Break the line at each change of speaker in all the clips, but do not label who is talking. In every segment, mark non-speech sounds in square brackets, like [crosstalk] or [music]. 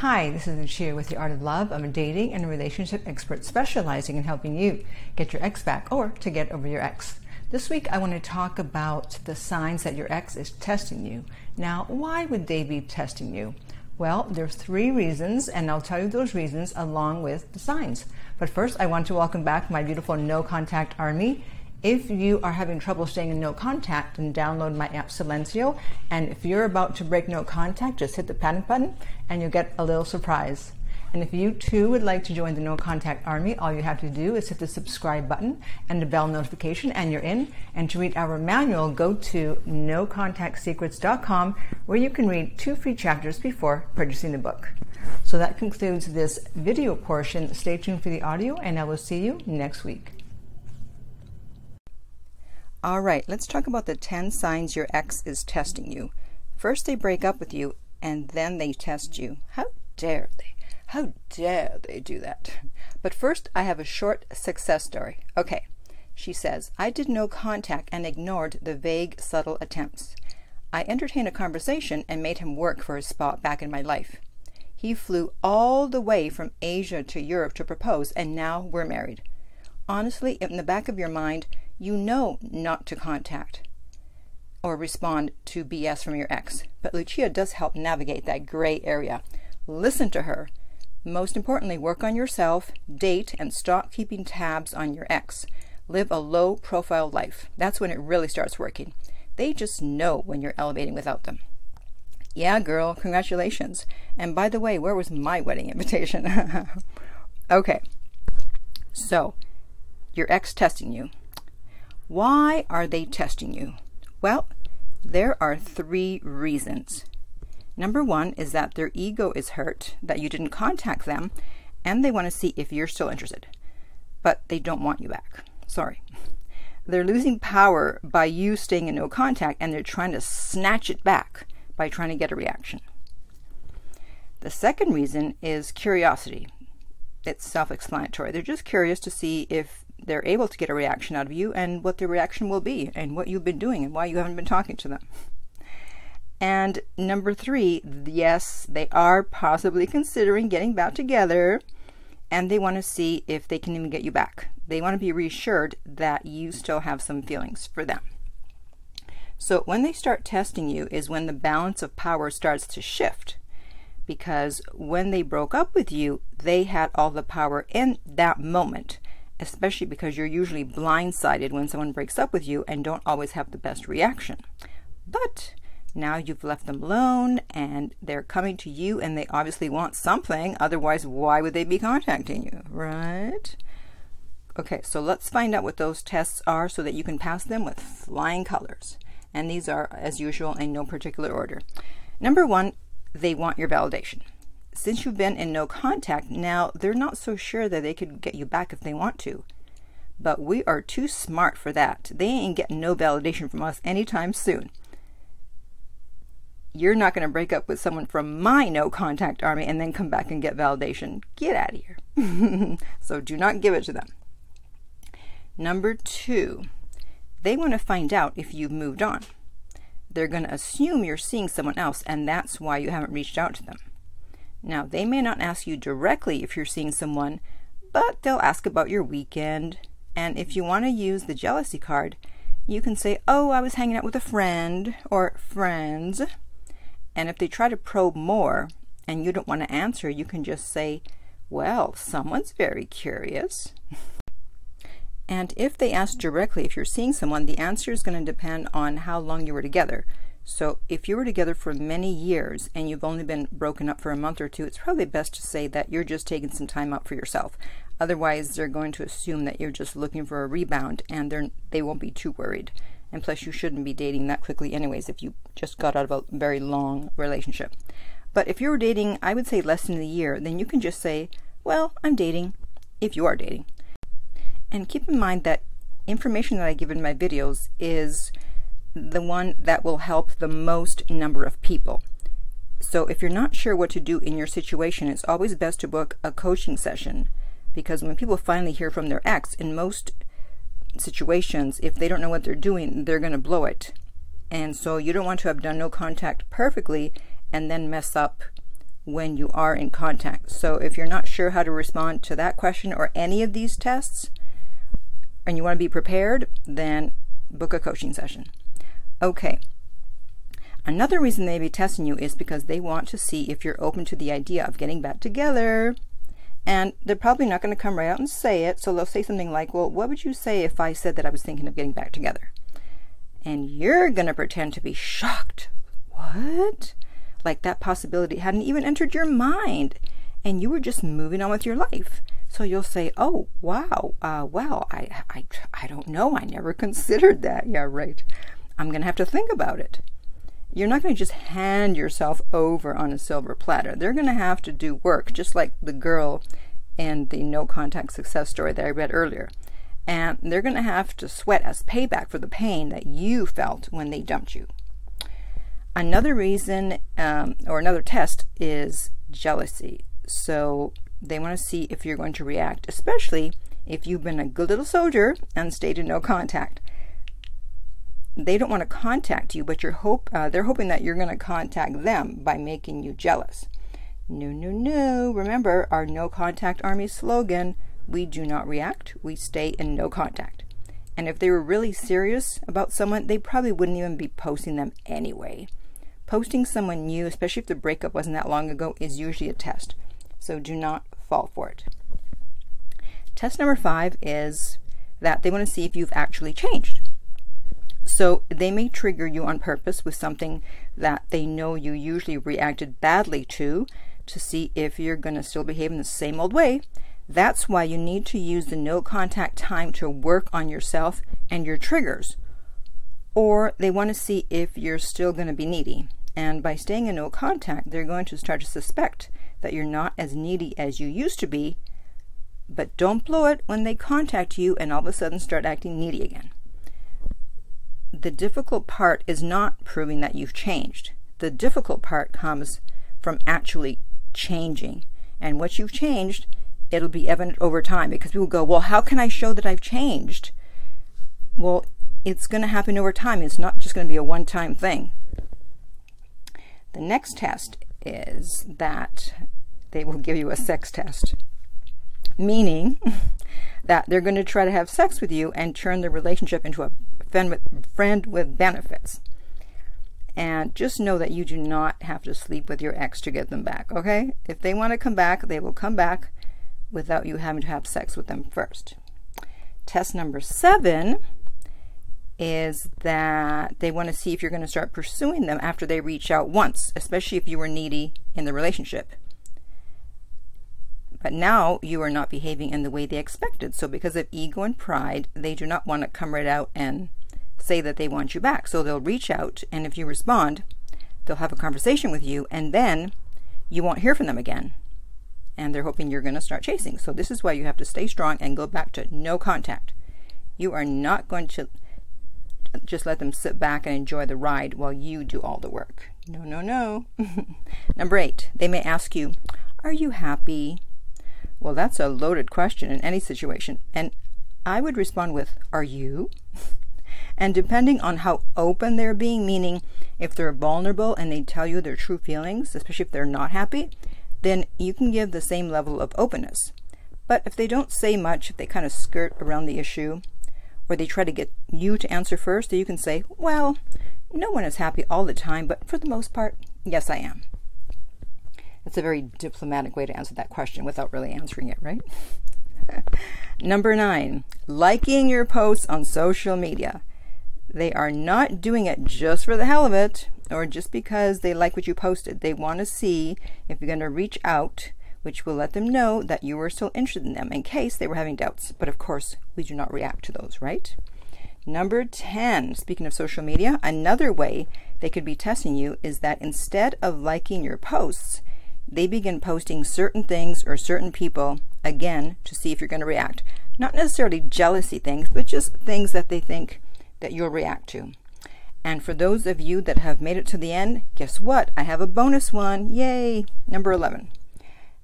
Hi, this is Lucia with The Art of Love. I'm a dating and relationship expert specializing in helping you get your ex back or to get over your ex. This week, I want to talk about the signs that your ex is testing you. Now, why would they be testing you? Well, there's three reasons, and I'll tell you those reasons along with the signs. But first, I want to welcome back my beautiful no contact army. If you are having trouble staying in no contact, then download my app Silenzio. And if you're about to break no contact, just hit the panic button and you'll get a little surprise. And if you too would like to join the No Contact Army, all you have to do is hit the subscribe button and the bell notification, and you're in. And to read our manual, go to nocontactsecrets.com where you can read two free chapters before purchasing the book. So that concludes this video portion. Stay tuned for the audio, and I will see you next week.
All right, let's talk about the 10 signs your ex is testing you. First, they break up with you, and then they test you. How dare they? How dare they do that? But first, I have a short success story. Okay, she says, I did no contact and ignored the vague, subtle attempts. I entertained a conversation and made him work for his spot back in my life. He flew all the way from Asia to Europe to propose, and now we're married. Honestly, in the back of your mind, you know not to contact or respond to BS from your ex. But Lucia does help navigate that gray area. Listen to her. Most importantly, work on yourself, date, and stop keeping tabs on your ex. Live a low profile life. That's when it really starts working. They just know when you're elevating without them. Yeah, girl, congratulations. And by the way, where was my wedding invitation? [laughs] okay, so your ex testing you. Why are they testing you? Well, there are three reasons. Number one is that their ego is hurt that you didn't contact them and they want to see if you're still interested. But they don't want you back. Sorry. They're losing power by you staying in no contact and they're trying to snatch it back by trying to get a reaction. The second reason is curiosity. It's self explanatory. They're just curious to see if they're able to get a reaction out of you and what the reaction will be and what you've been doing and why you haven't been talking to them. And number three, yes, they are possibly considering getting back together and they want to see if they can even get you back. They want to be reassured that you still have some feelings for them. So when they start testing you is when the balance of power starts to shift. Because when they broke up with you, they had all the power in that moment especially because you're usually blindsided when someone breaks up with you and don't always have the best reaction. But now you've left them alone and they're coming to you and they obviously want something, otherwise, why would they be contacting you, right? Okay, so let's find out what those tests are so that you can pass them with flying colors. And these are, as usual, in no particular order. Number one, they want your validation since you've been in no contact, now they're not so sure that they could get you back if they want to. But we are too smart for that. They ain't getting no validation from us anytime soon. You're not going to break up with someone from my no contact army and then come back and get validation. Get out of here. [laughs] so do not give it to them. Number two, they want to find out if you've moved on. They're going to assume you're seeing someone else, and that's why you haven't reached out to them. Now, they may not ask you directly if you're seeing someone, but they'll ask about your weekend. And if you want to use the jealousy card, you can say, Oh, I was hanging out with a friend or friends. And if they try to probe more and you don't want to answer, you can just say, Well, someone's very curious. and if they ask directly if you're seeing someone, the answer is going to depend on how long you were together. So if you were together for many years and you've only been broken up for a month or two, it's probably best to say that you're just taking some time out for yourself. Otherwise, they're going to assume that you're just looking for a rebound and they're, they won't be too worried. And plus, you shouldn't be dating that quickly, anyways, if you just got out of a very long relationship. But if you're dating, I would say less than a year, then you can just say, Well, I'm dating, if you are dating. And keep in mind that information that I give in my videos is the one that will help the most number of people. So if you're not sure what to do in your situation, it's always best to book a coaching session because when people finally hear from their ex, in most situations, if they don't know what they're doing, they're going to blow it. And so you don't want to have done no contact perfectly and then mess up when you are in contact. So if you're not sure how to respond to that question or any of these tests, and you want to be prepared, then book a coaching session. Okay. Another reason they be testing you is because they want to see if you're open to the idea of getting back together. And they're probably not going to come right out and say it. So they'll say something like, Well, what would you say if I said that I was thinking of getting back together? And you're going to pretend to be shocked. What? Like that possibility hadn't even entered your mind. And you were just moving on with your life. So you'll say, "Oh, wow, uh, well, I, I, I don't know. I never [laughs] considered that." Yeah, right. I'm going to have to think about it. You're not going to just hand yourself over on a silver platter. They're going to have to do work, just like the girl in the no contact success story that I read earlier. And they're going to have to sweat as payback for the pain that you felt when they dumped you. Another reason, um, or another test, is jealousy. So they want to see if you're going to react, especially if you've been a good little soldier and stayed in no contact. They don't want to contact you, but you're hope uh, they're hoping that you're going to contact them by making you jealous. No, no, no. Remember our no contact army slogan we do not react, we stay in no contact. And if they were really serious about someone, they probably wouldn't even be posting them anyway. Posting someone new, especially if the breakup wasn't that long ago, is usually a test. So do not fall for it. Test number five is that they want to see if you've actually changed. So they may trigger you on purpose with something that they know you usually reacted badly to to see if you're going to still behave in the same old way. That's why you need to use the no contact time to work on yourself and your triggers. Or they want to see if you're still going to be needy. And by staying in no contact, they're going to start to suspect that you're not as needy as you used to be, but don't blow it when they contact you and all of a sudden start acting needy again. The difficult part is not proving that you've changed. The difficult part comes from actually changing. And what you've changed, it'll be evident over time because people go, Well, how can I show that I've changed? Well, it's going to happen over time. It's not just going to be a one time thing. The next test is that they will give you a sex test, meaning [laughs] that they're going to try to have sex with you and turn the relationship into a friend with, friend with benefits. And just know that you do not have to sleep with your ex to get them back, okay? If they want to come back, they will come back without you having to have sex with them first. Test number seven is that they want to see if you're going to start pursuing them after they reach out once, especially if you were needy in the relationship. But now you are not behaving in the way they expected. So, because of ego and pride, they do not want to come right out and say that they want you back. So, they'll reach out, and if you respond, they'll have a conversation with you, and then you won't hear from them again. And they're hoping you're going to start chasing. So, this is why you have to stay strong and go back to no contact. You are not going to just let them sit back and enjoy the ride while you do all the work. No, no, no. [laughs] Number eight, they may ask you, Are you happy? Well, that's a loaded question in any situation. And I would respond with, Are you? [laughs] and depending on how open they're being, meaning if they're vulnerable and they tell you their true feelings, especially if they're not happy, then you can give the same level of openness. But if they don't say much, if they kind of skirt around the issue, or they try to get you to answer first, you can say, Well, no one is happy all the time, but for the most part, yes, I am. It's a very diplomatic way to answer that question without really answering it, right? [laughs] Number nine, liking your posts on social media. They are not doing it just for the hell of it or just because they like what you posted. They want to see if you're going to reach out, which will let them know that you are still interested in them in case they were having doubts. But of course, we do not react to those, right? Number 10, speaking of social media, another way they could be testing you is that instead of liking your posts, they begin posting certain things or certain people again to see if you're going to react. Not necessarily jealousy things, but just things that they think that you'll react to. And for those of you that have made it to the end, guess what? I have a bonus one. Yay! Number 11.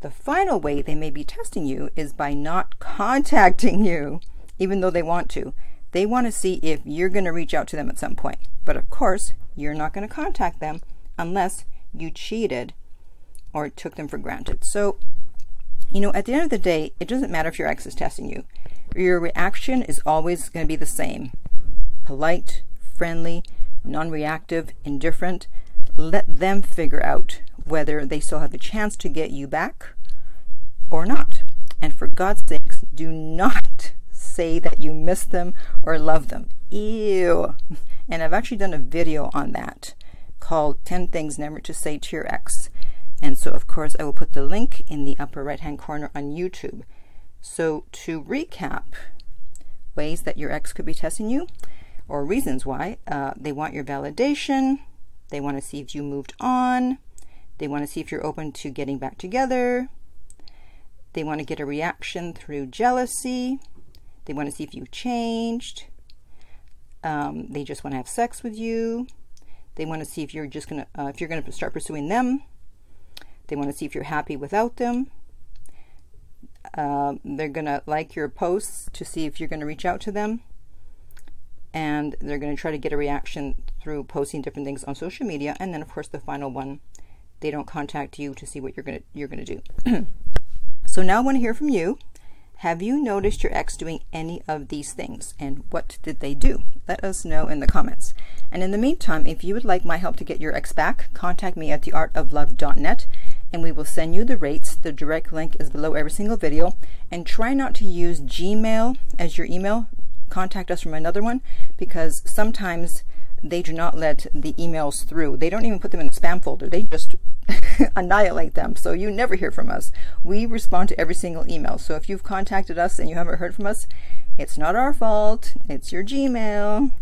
The final way they may be testing you is by not [laughs] contacting you, even though they want to. They want to see if you're going to reach out to them at some point. But of course, you're not going to contact them unless you cheated or took them for granted. So, you know, at the end of the day, it doesn't matter if your ex is testing you. Your reaction is always going to be the same polite, friendly, non reactive, indifferent. Let them figure out whether they still have a chance to get you back or not. And for God's sakes, do not say that you miss them or love them. Ew. And I've actually done a video on that called 10 Things Never to Say to Your Ex. And so, of course, I will put the link in the upper right hand corner on YouTube. So, to recap, ways that your ex could be testing you, or reasons why, uh, they want your validation, they want to see if you moved on, they want to see if you're open to getting back together, they want to get a reaction through jealousy, they want to see if you've changed, um, they just want to have sex with you, they want to see if you're just gonna uh, if you're gonna start pursuing them. They want to see if you're happy without them. Uh, they're to like your posts to see if you're to reach out to them. And they're going to try to get a reaction through posting different things on social media. And then, of course, the final one, they don't contact you to see what you're going to you're going to do. [clears throat] so now I want to hear from you. Have you noticed your ex doing any of these things? And what did they do? Let us know in the comments. And in the meantime, if you would like my help to get your ex back, contact me at theartoflove.net and we will send you the rates. The direct link is below every single video. And try not to use Gmail as your email. Contact us from another one because sometimes they do not let the emails through. They don't even put them in the spam folder. They just [laughs] annihilate them. So you never hear from us. We respond to every single email. So if you've contacted us and you haven't heard from us, it's not our fault. It's your Gmail.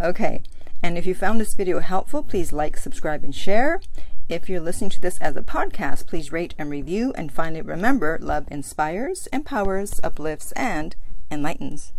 Okay. And if you found this video helpful, please like, subscribe, and share. If you're listening to this as a podcast, please rate and review. And finally, remember love inspires, empowers, uplifts, and enlightens.